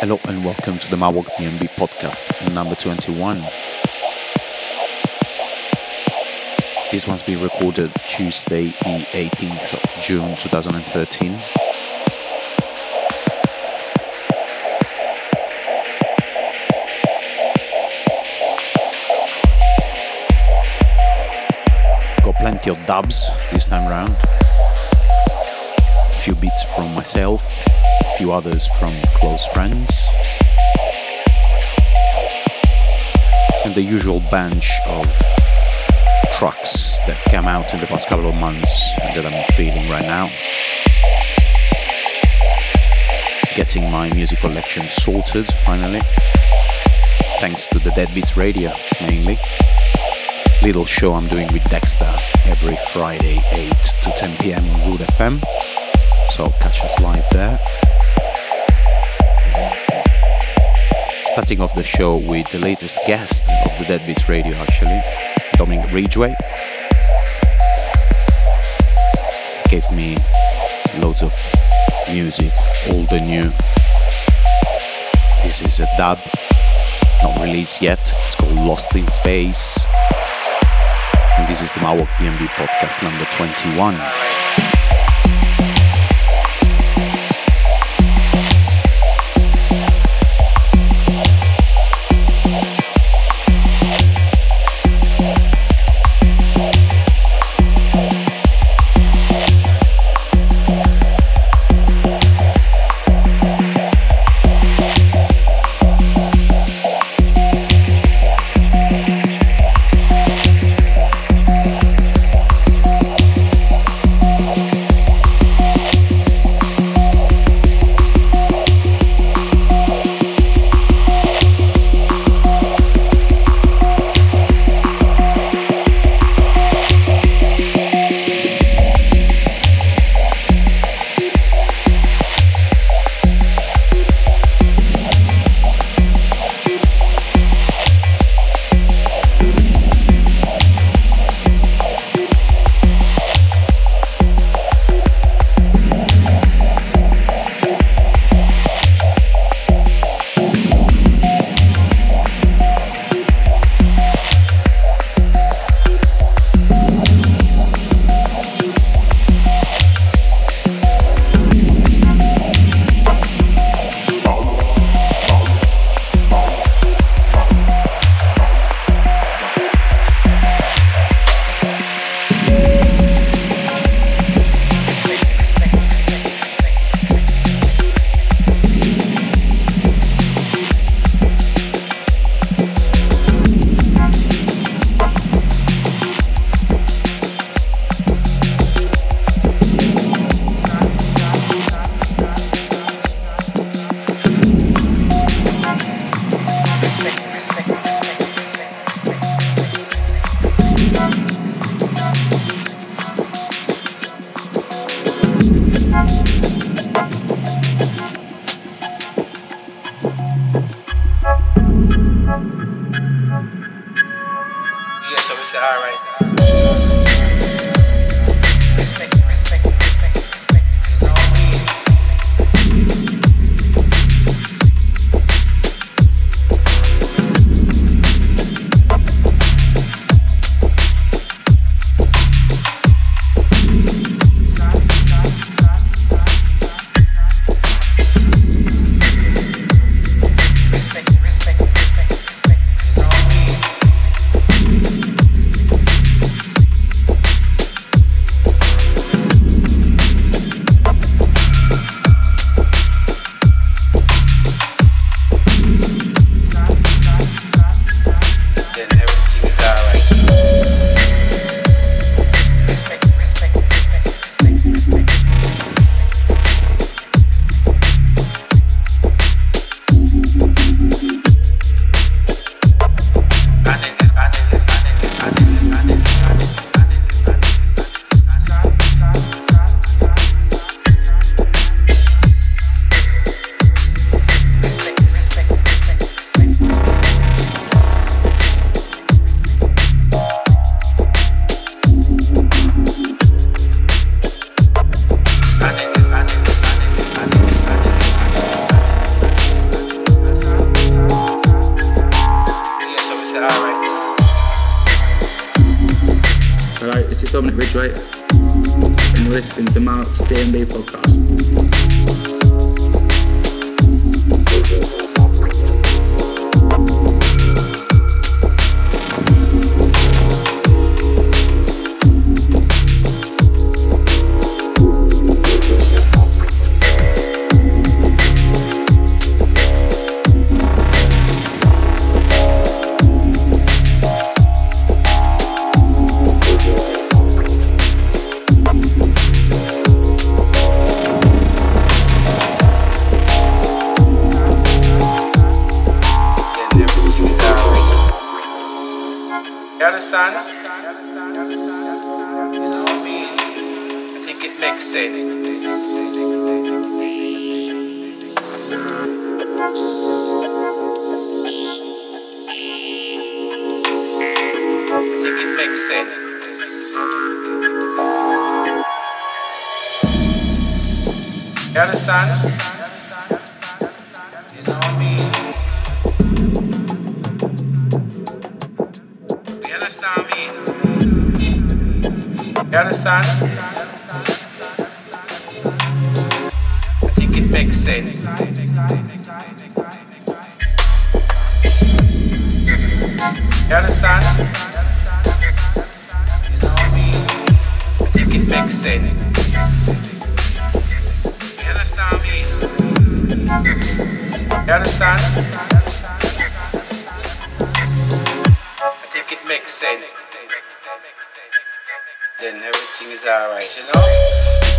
Hello and welcome to the Mawok BNB podcast number 21. This one's been recorded Tuesday, the 18th of June 2013. Got plenty of dubs this time round. A few beats from myself, few others from close friends. And the usual bunch of tracks that came out in the past couple of months and that I'm feeling right now. Getting my music collection sorted finally. Thanks to the Deadbeats Radio mainly. Little show I'm doing with Dexter every Friday 8 to 10 pm on Root FM. So catch us live there. Starting off the show with the latest guest of the Deadbeats Radio actually, Dominic Ridgway. Gave me loads of music, old and new. This is a dub, not released yet. It's called Lost in Space. And this is the Mawok BNB podcast number 21. Hello, this is Dominic Ridgeway, and you're listening to Mark's DMB podcast. sense, then everything is alright, you know?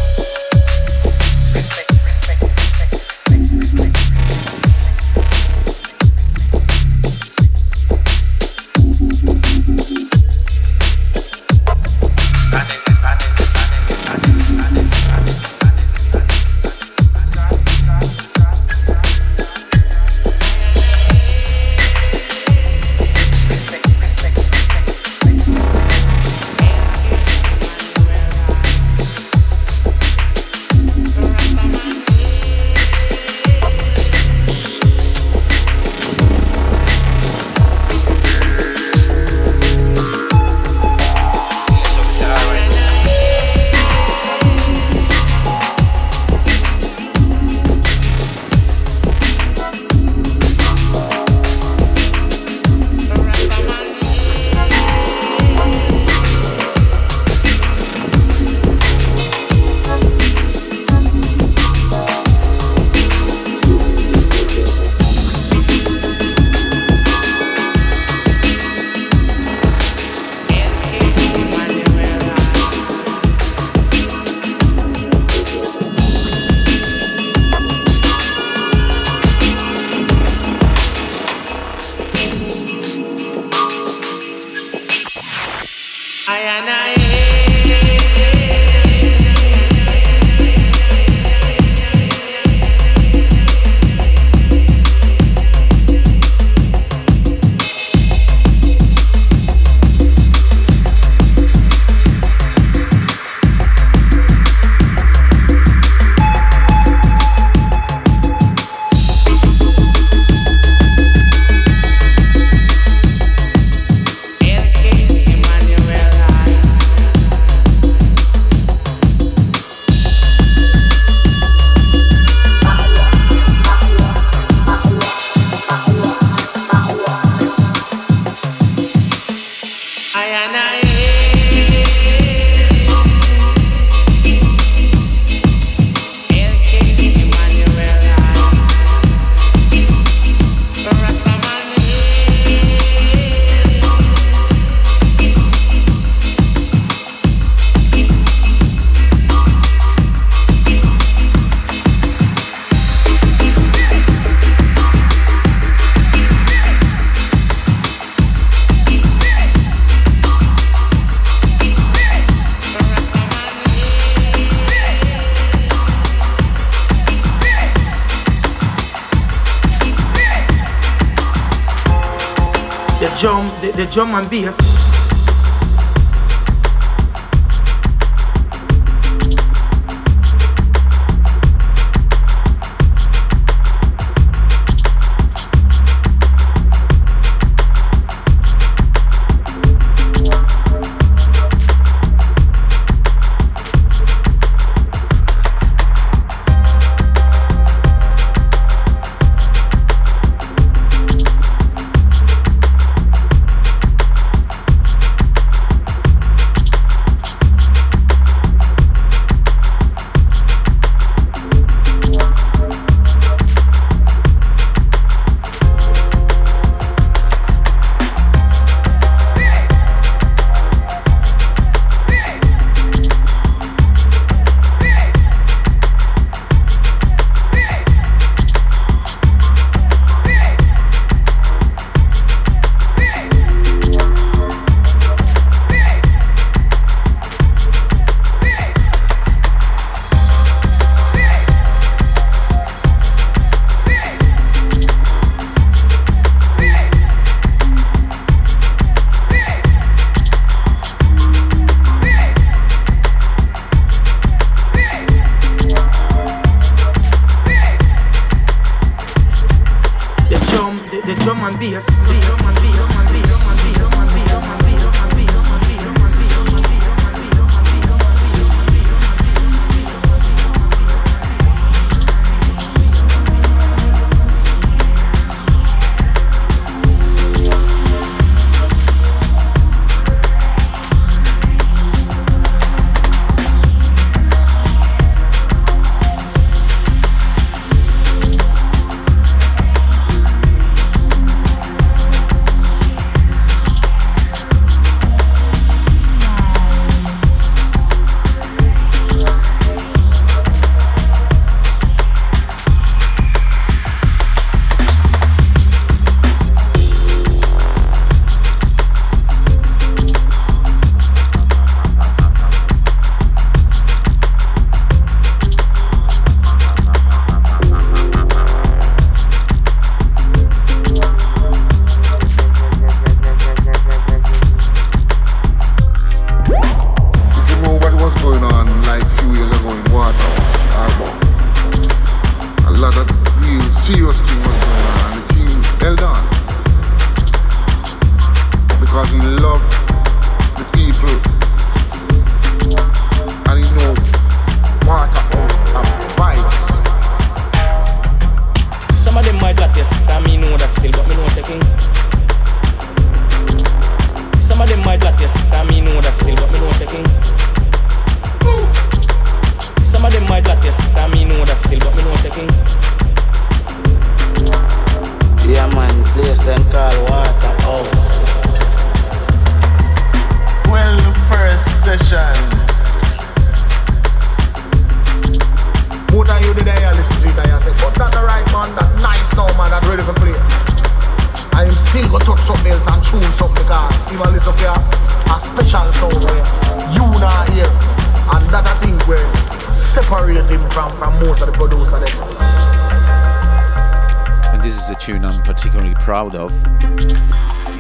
And this is a tune I'm particularly proud of.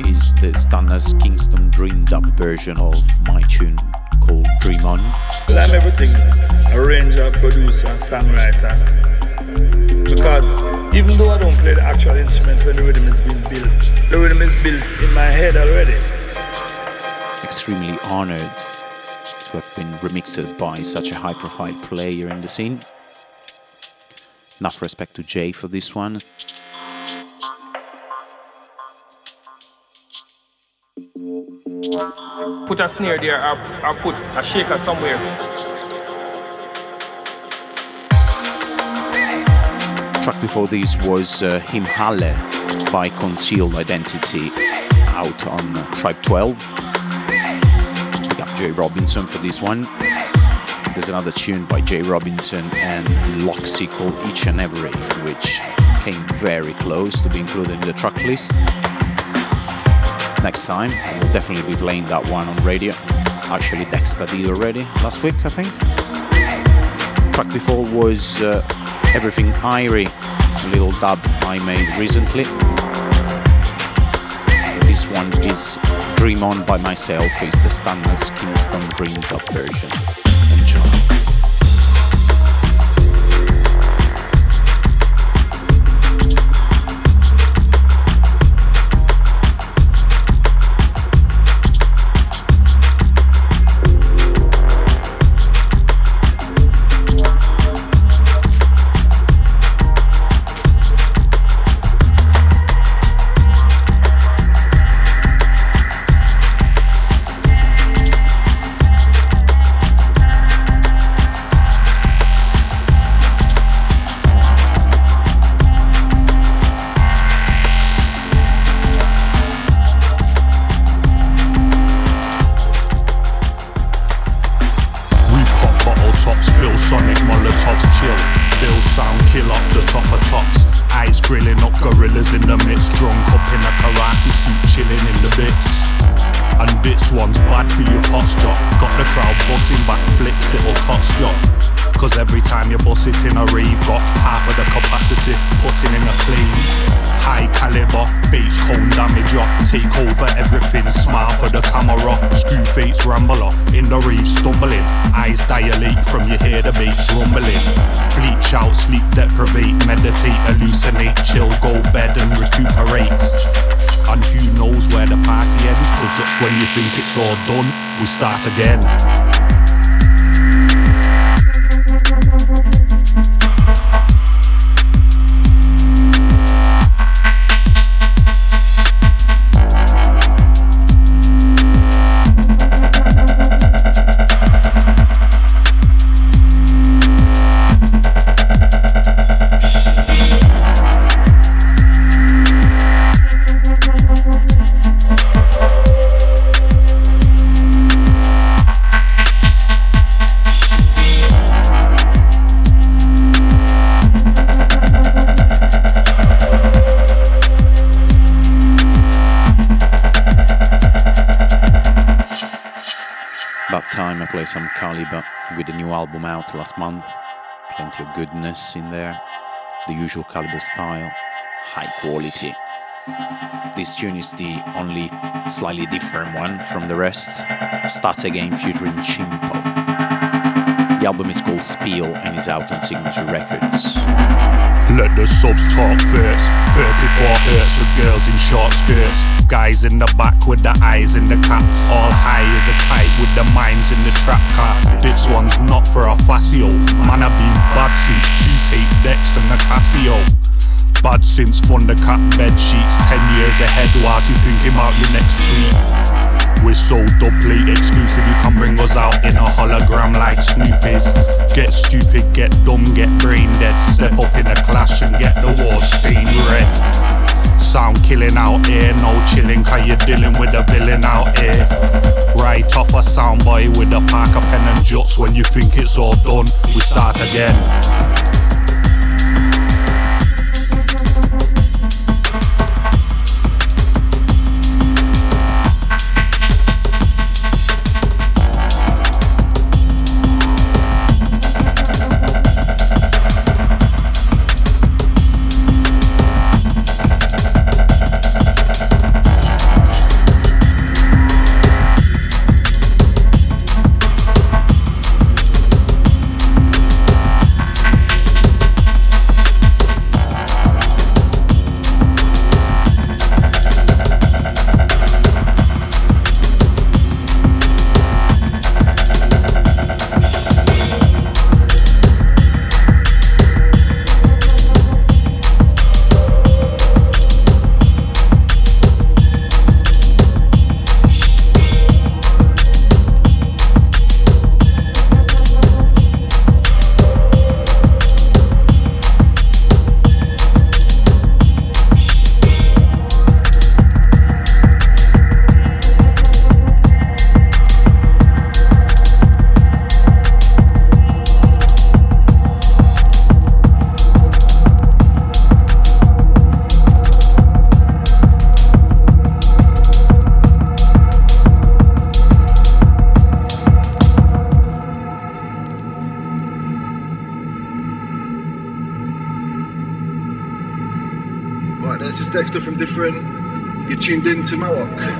Is the Stanners Kingston Dream Dub version of my tune called Dream On. Well, I'm everything arranger, producer, songwriter. Because even though I don't play the actual instrument when the rhythm is being built, the rhythm is built in my head already. Extremely honored to have been remixed by such a high profile player in the scene. Enough respect to Jay for this one. Put a snare there or, or put a shaker somewhere. Track before this was uh, Him Halle by Concealed Identity out on Tribe 12. We got Jay Robinson for this one. There's another tune by Jay Robinson and Loxy called Each and Every, which came very close to be included in the track list. Next time, we'll definitely be playing that one on radio. Actually, Dexter did already last week, I think. Track before was uh, Everything Irie, a little dub I made recently. This one is Dream On by myself, it's the Stanley's Kingston Dream Dub version. Some Calibre with the new album out last month. Plenty of goodness in there. The usual Calibre style, high quality. This tune is the only slightly different one from the rest. Start Again featuring Chimpo. The album is called Spill and is out on Signature Records. Let the subs talk first. 34 hertz with girls in short skirts. Guys in the back with the eyes in the cap. All high as a kite with the minds in the trap car. This one's not for a Facio. Man, I've been bad since two tape decks and the Casio. Bad since Thundercat bed sheets. 10 years ahead whilst you thinking about your next tweet. We're so doubly exclusive, you can bring us out in a hologram like Snoopy's. Get stupid, get dumb, get brain dead. Step up in a clash and get the war stained red. Sound killing out here, no chilling, cause you're dealing with a villain out here. Right off a soundboy with a pack of pen and juts. When you think it's all done, we start again. You're tuned in to Mawok.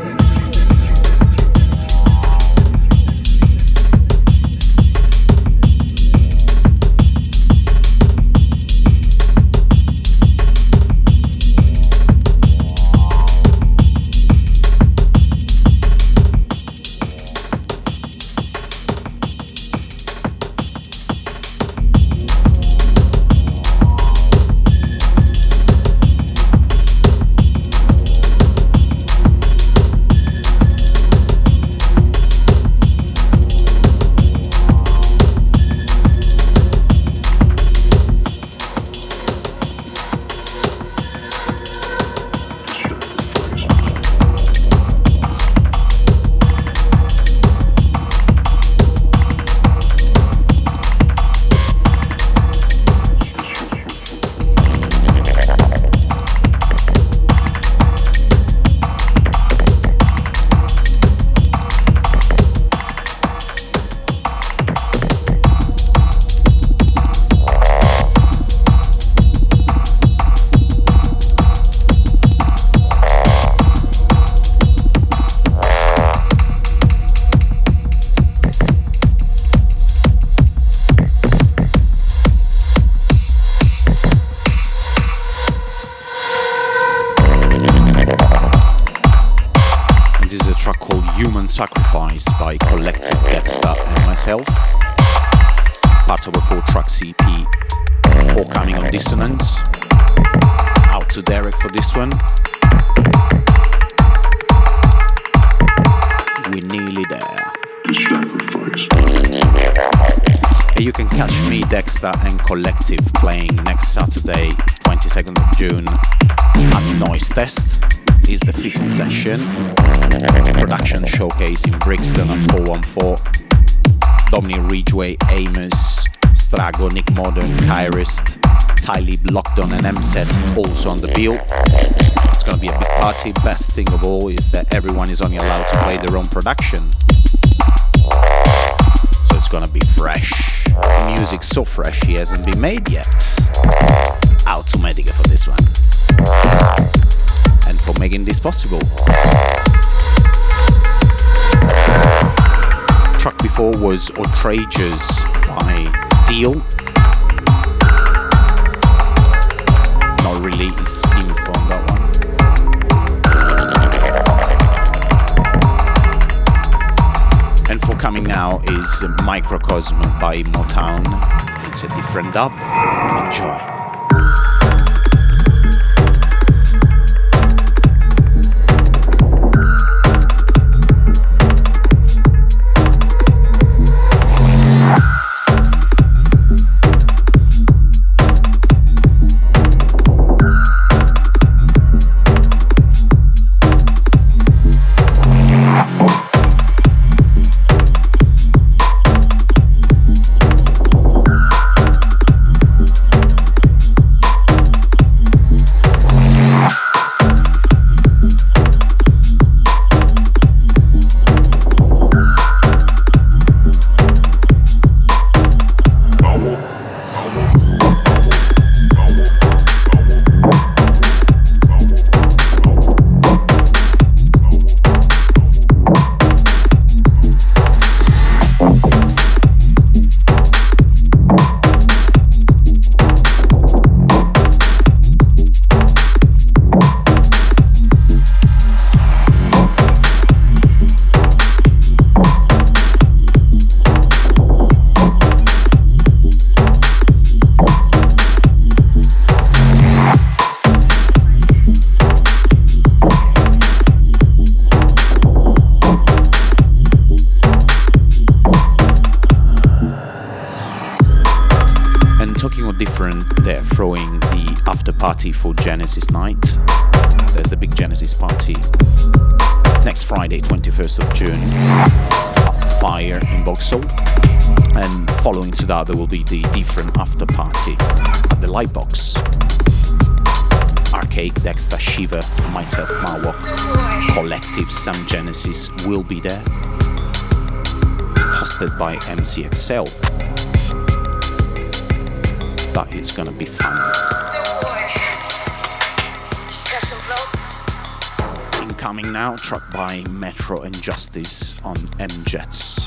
Amos, Strago, Nick Modern, Kyrist, Tyleeb, Lockdown, and MSET also on the bill. It's gonna be a big party. Best thing of all is that everyone is only allowed to play their own production. So it's gonna be fresh. Music so fresh he hasn't been made yet. Out to Medica for this one. And for making this possible. Track before was Outrageous by Deal. No release info on that one. And for coming now is Microcosm by Motown. It's a different dub. Enjoy. That, there will be the different after party at the Lightbox. Arcade, Dexter, Shiva, myself, Marwalk, Collective, Sam Genesis will be there. Hosted by MCXL that is gonna be fun. Incoming now, track by Metro and Justice on M Jets.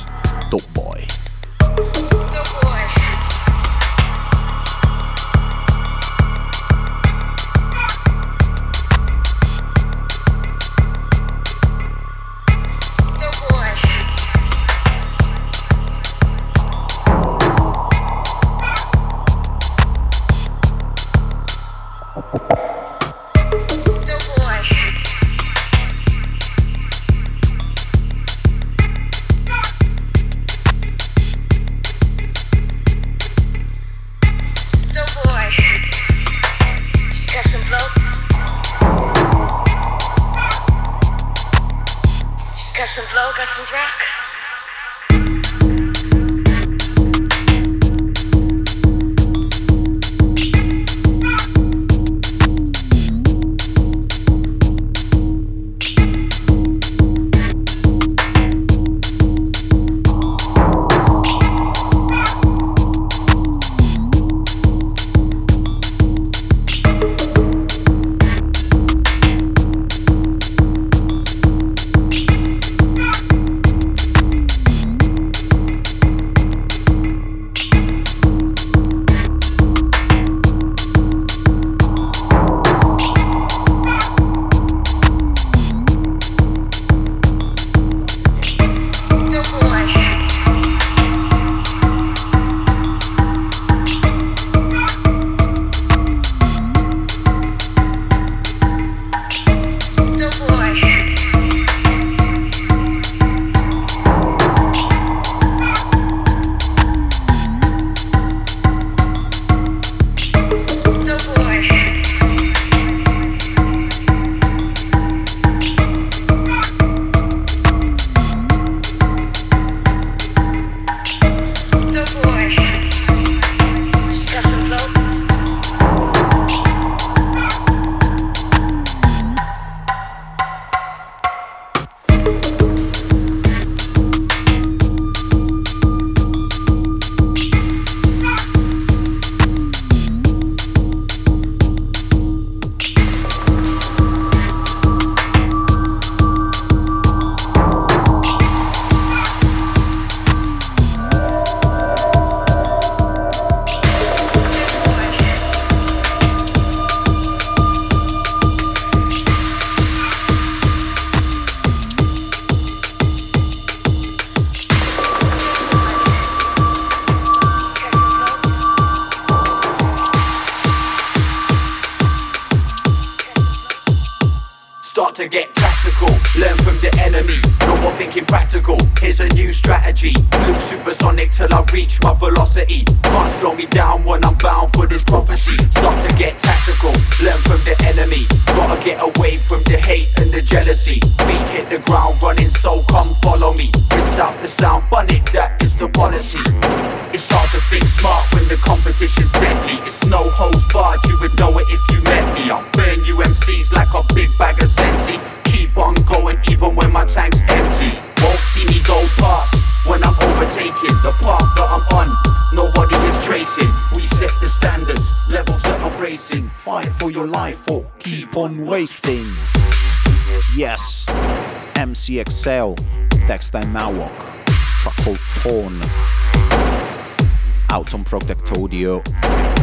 out on Project Audio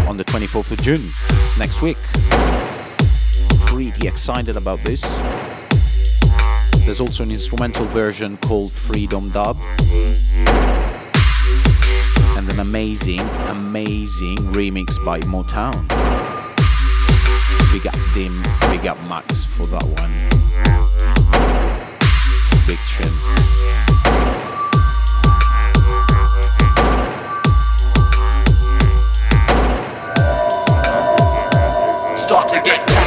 on the 24th of June next week. Pretty excited about this. There's also an instrumental version called Freedom Dub. And an amazing, amazing remix by Motown. Big up Dim, big up Max for that one. Big trim. get down.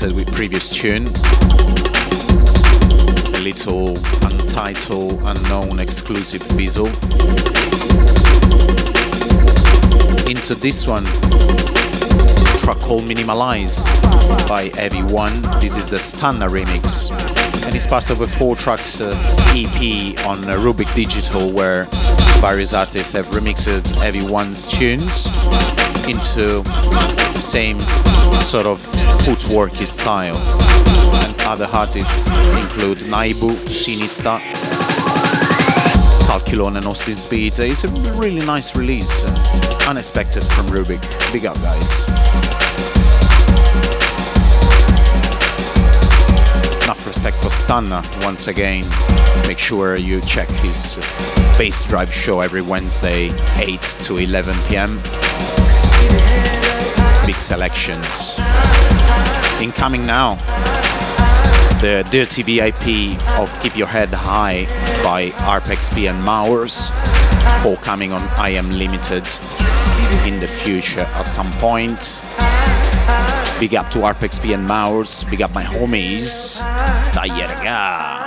Started with previous tune. A little untitled, unknown, exclusive visual. Into this one, track called Minimalized by Heavy One. This is the Stunner remix, and it's part of a four tracks uh, EP on uh, Rubik Digital, where various artists have remixed Heavy One's tunes into the same sort of footwork style. And other artists include Naibu, Sinista, Calculon and Austin Speed. It's a really nice release, uh, unexpected from Rubik. Big up, guys. Enough respect for Stunner once again. Make sure you check his bass drive show every Wednesday, 8 to 11 pm. Big selections. Incoming now, the Dirty VIP of Keep Your Head High by ARPXP and Mowers, forthcoming on I Am Limited in the future at some point. Big up to ARPXP and Mowers, big up my homies. Tayerga.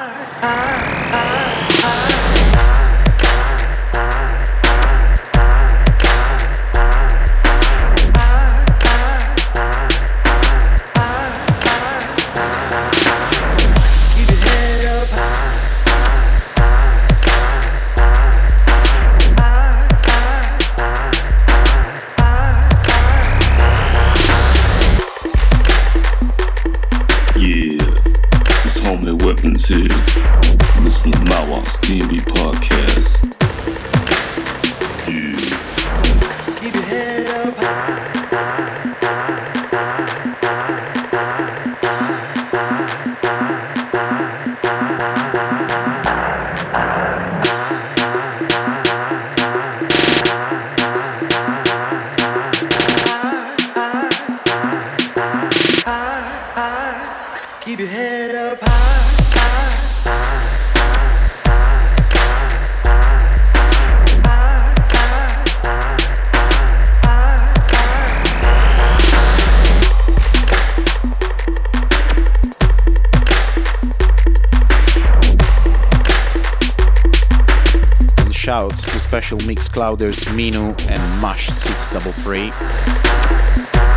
Shouts to special mix clouders Minu and Mash633.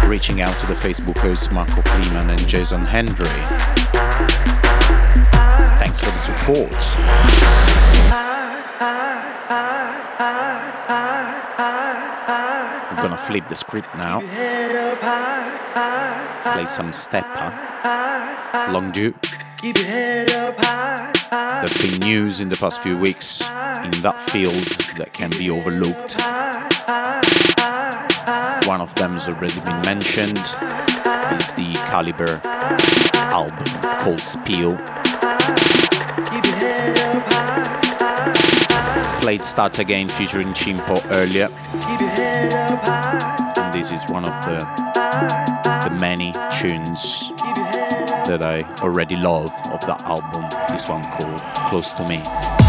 Reaching out to the Facebookers Marco Kleeman and Jason Hendry. Thanks for the support. I'm gonna flip the script now. Play some stepper. Long high. There's been news in the past few weeks in that field that can be overlooked. One of them has already been mentioned. Is the Calibre album called Spill. Played Start Again featuring Chimpo earlier. And this is one of the the many tunes that I already love of that album. This one called Close to Me.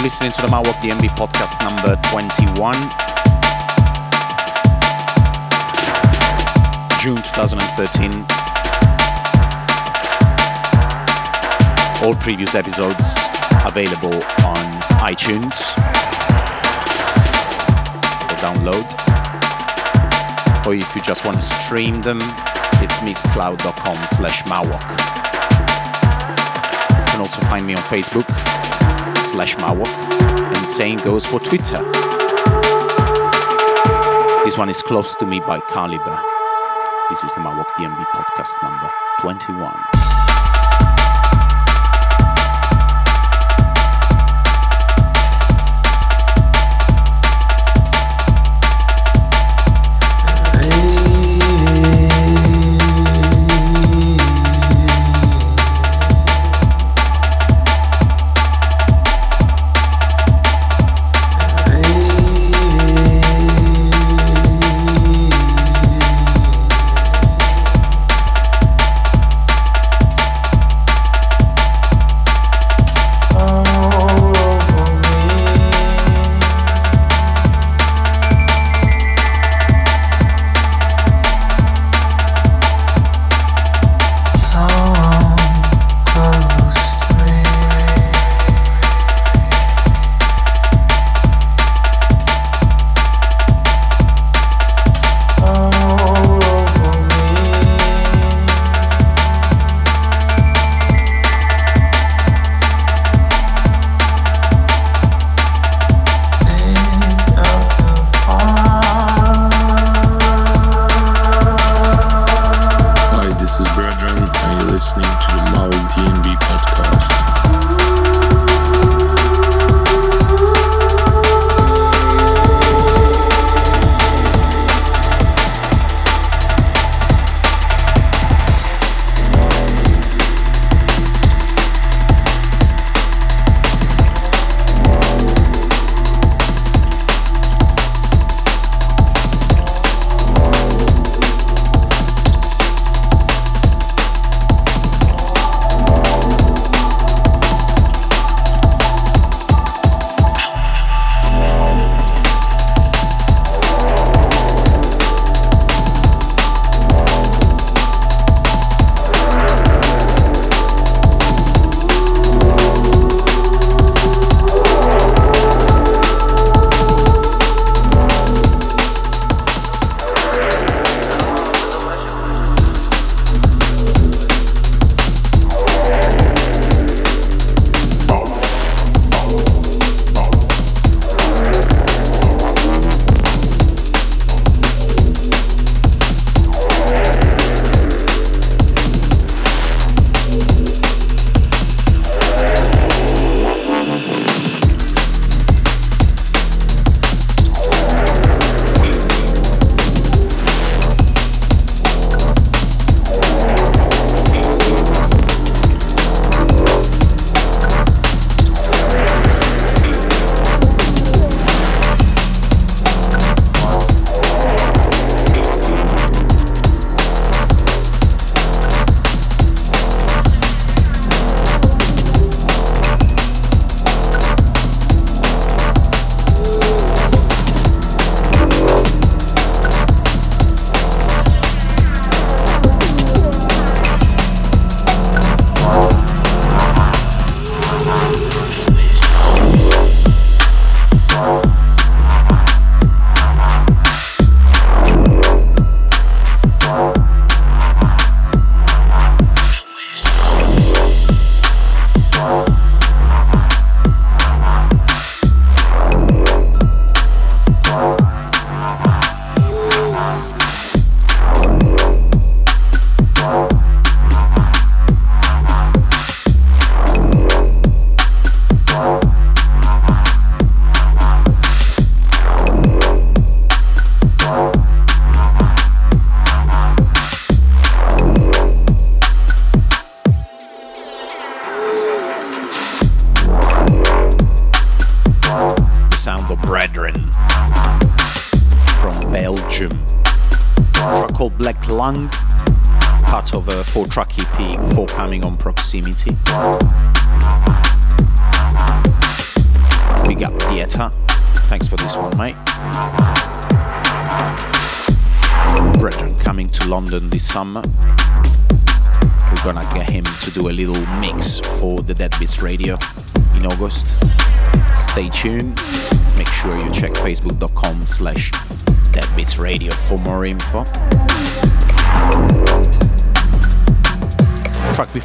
You're listening to the Mawok DMB podcast number 21. June 2013. All previous episodes available on iTunes for download. Or if you just want to stream them, it's mixcloud.com slash mawok. You can also find me on Facebook slash mawok and same goes for Twitter. This one is Close to Me by Calibre. This is the Mawok DMB podcast number 21.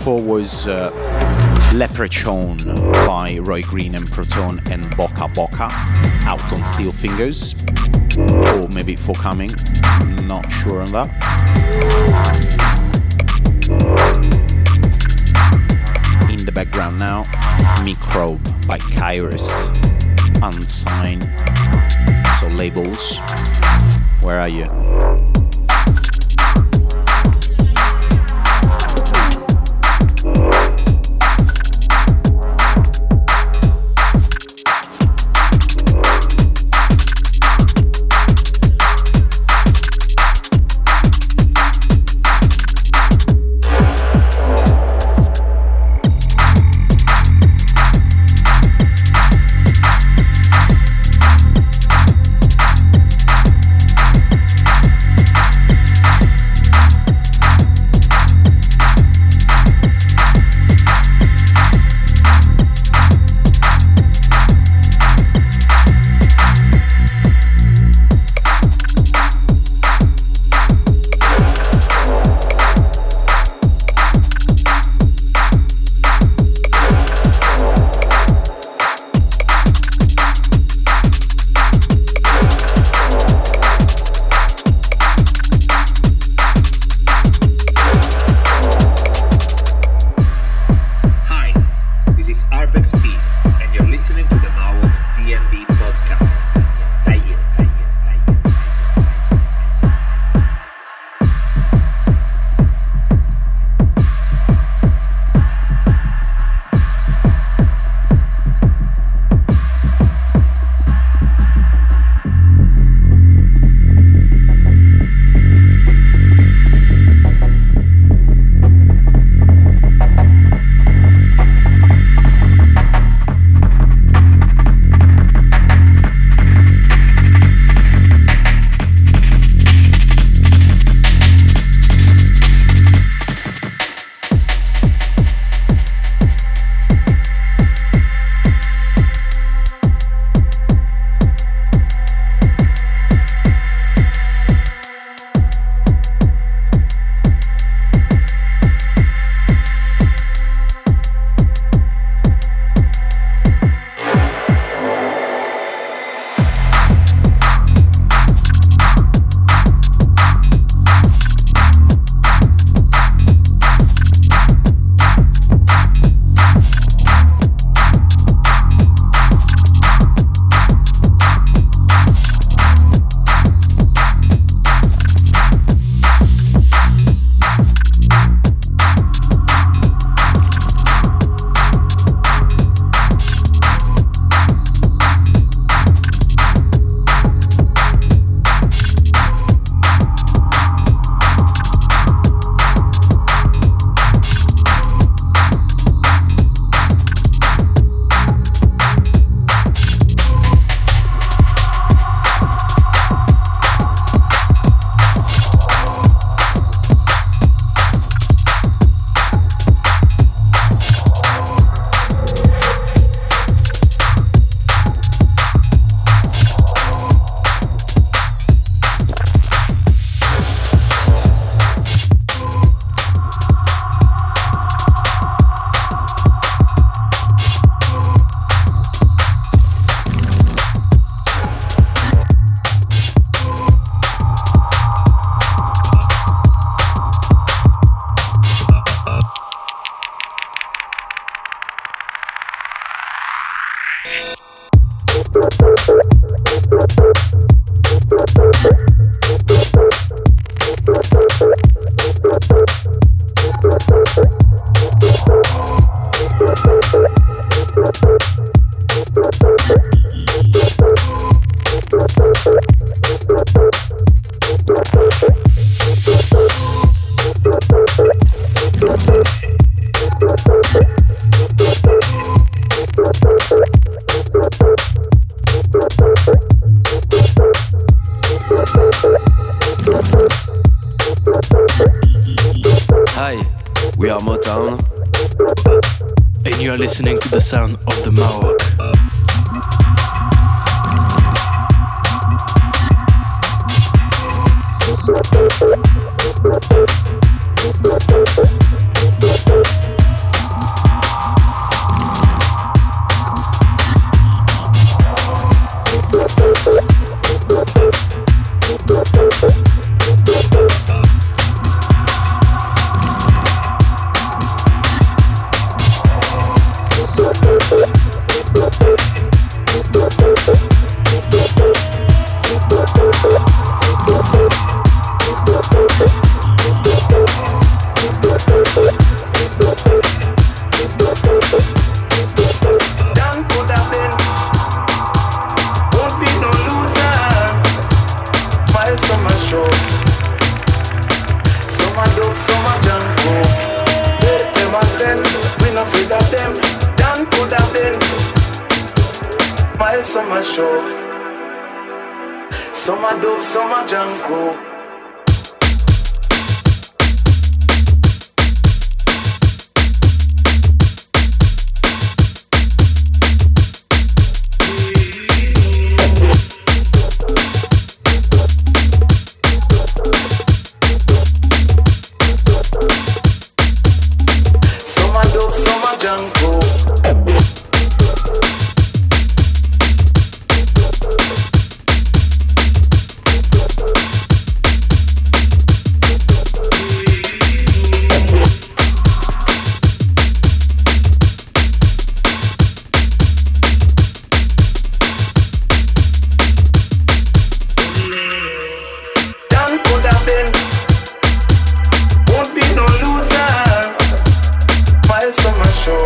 Before was uh, Leprechaun by Roy Green and Proton and Boca Boca out on Steel Fingers or maybe forthcoming. Not sure on that. In the background now, Microbe by Kairos, unsigned. So labels, where are you?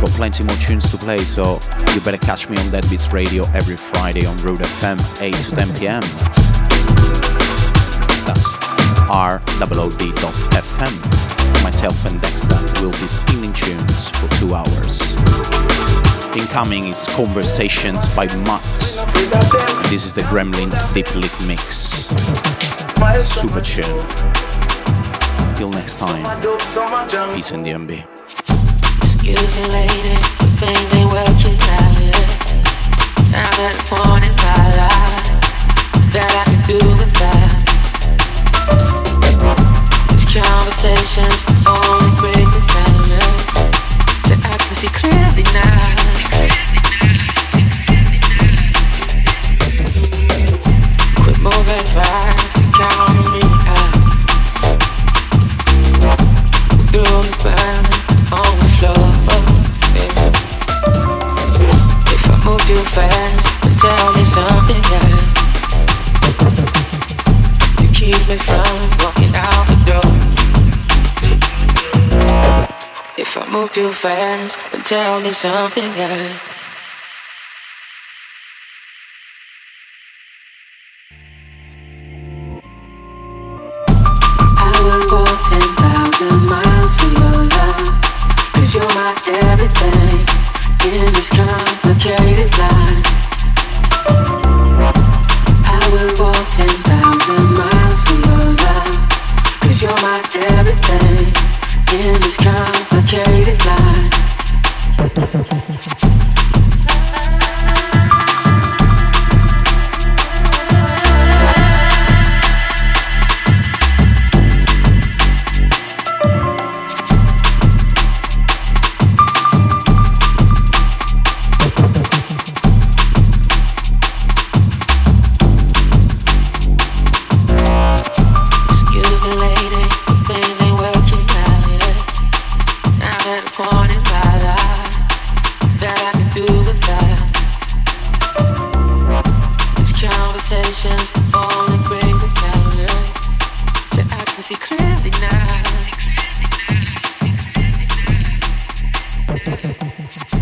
Got plenty more tunes to play, so you better catch me on Dead Beats Radio every Friday on Road FM, 8 to 10 pm. That's rod.fm. Myself and Dexter will be spinning tunes for two hours. Incoming is Conversations by Mutt. And this is the Gremlinz Deep Lick Mix. Super tune. Until next time, peace in the conversations only break me down, So I can see clearly now. Too fast, then tell me something else. I will go ten thousand miles you're my everything in this complicated this kind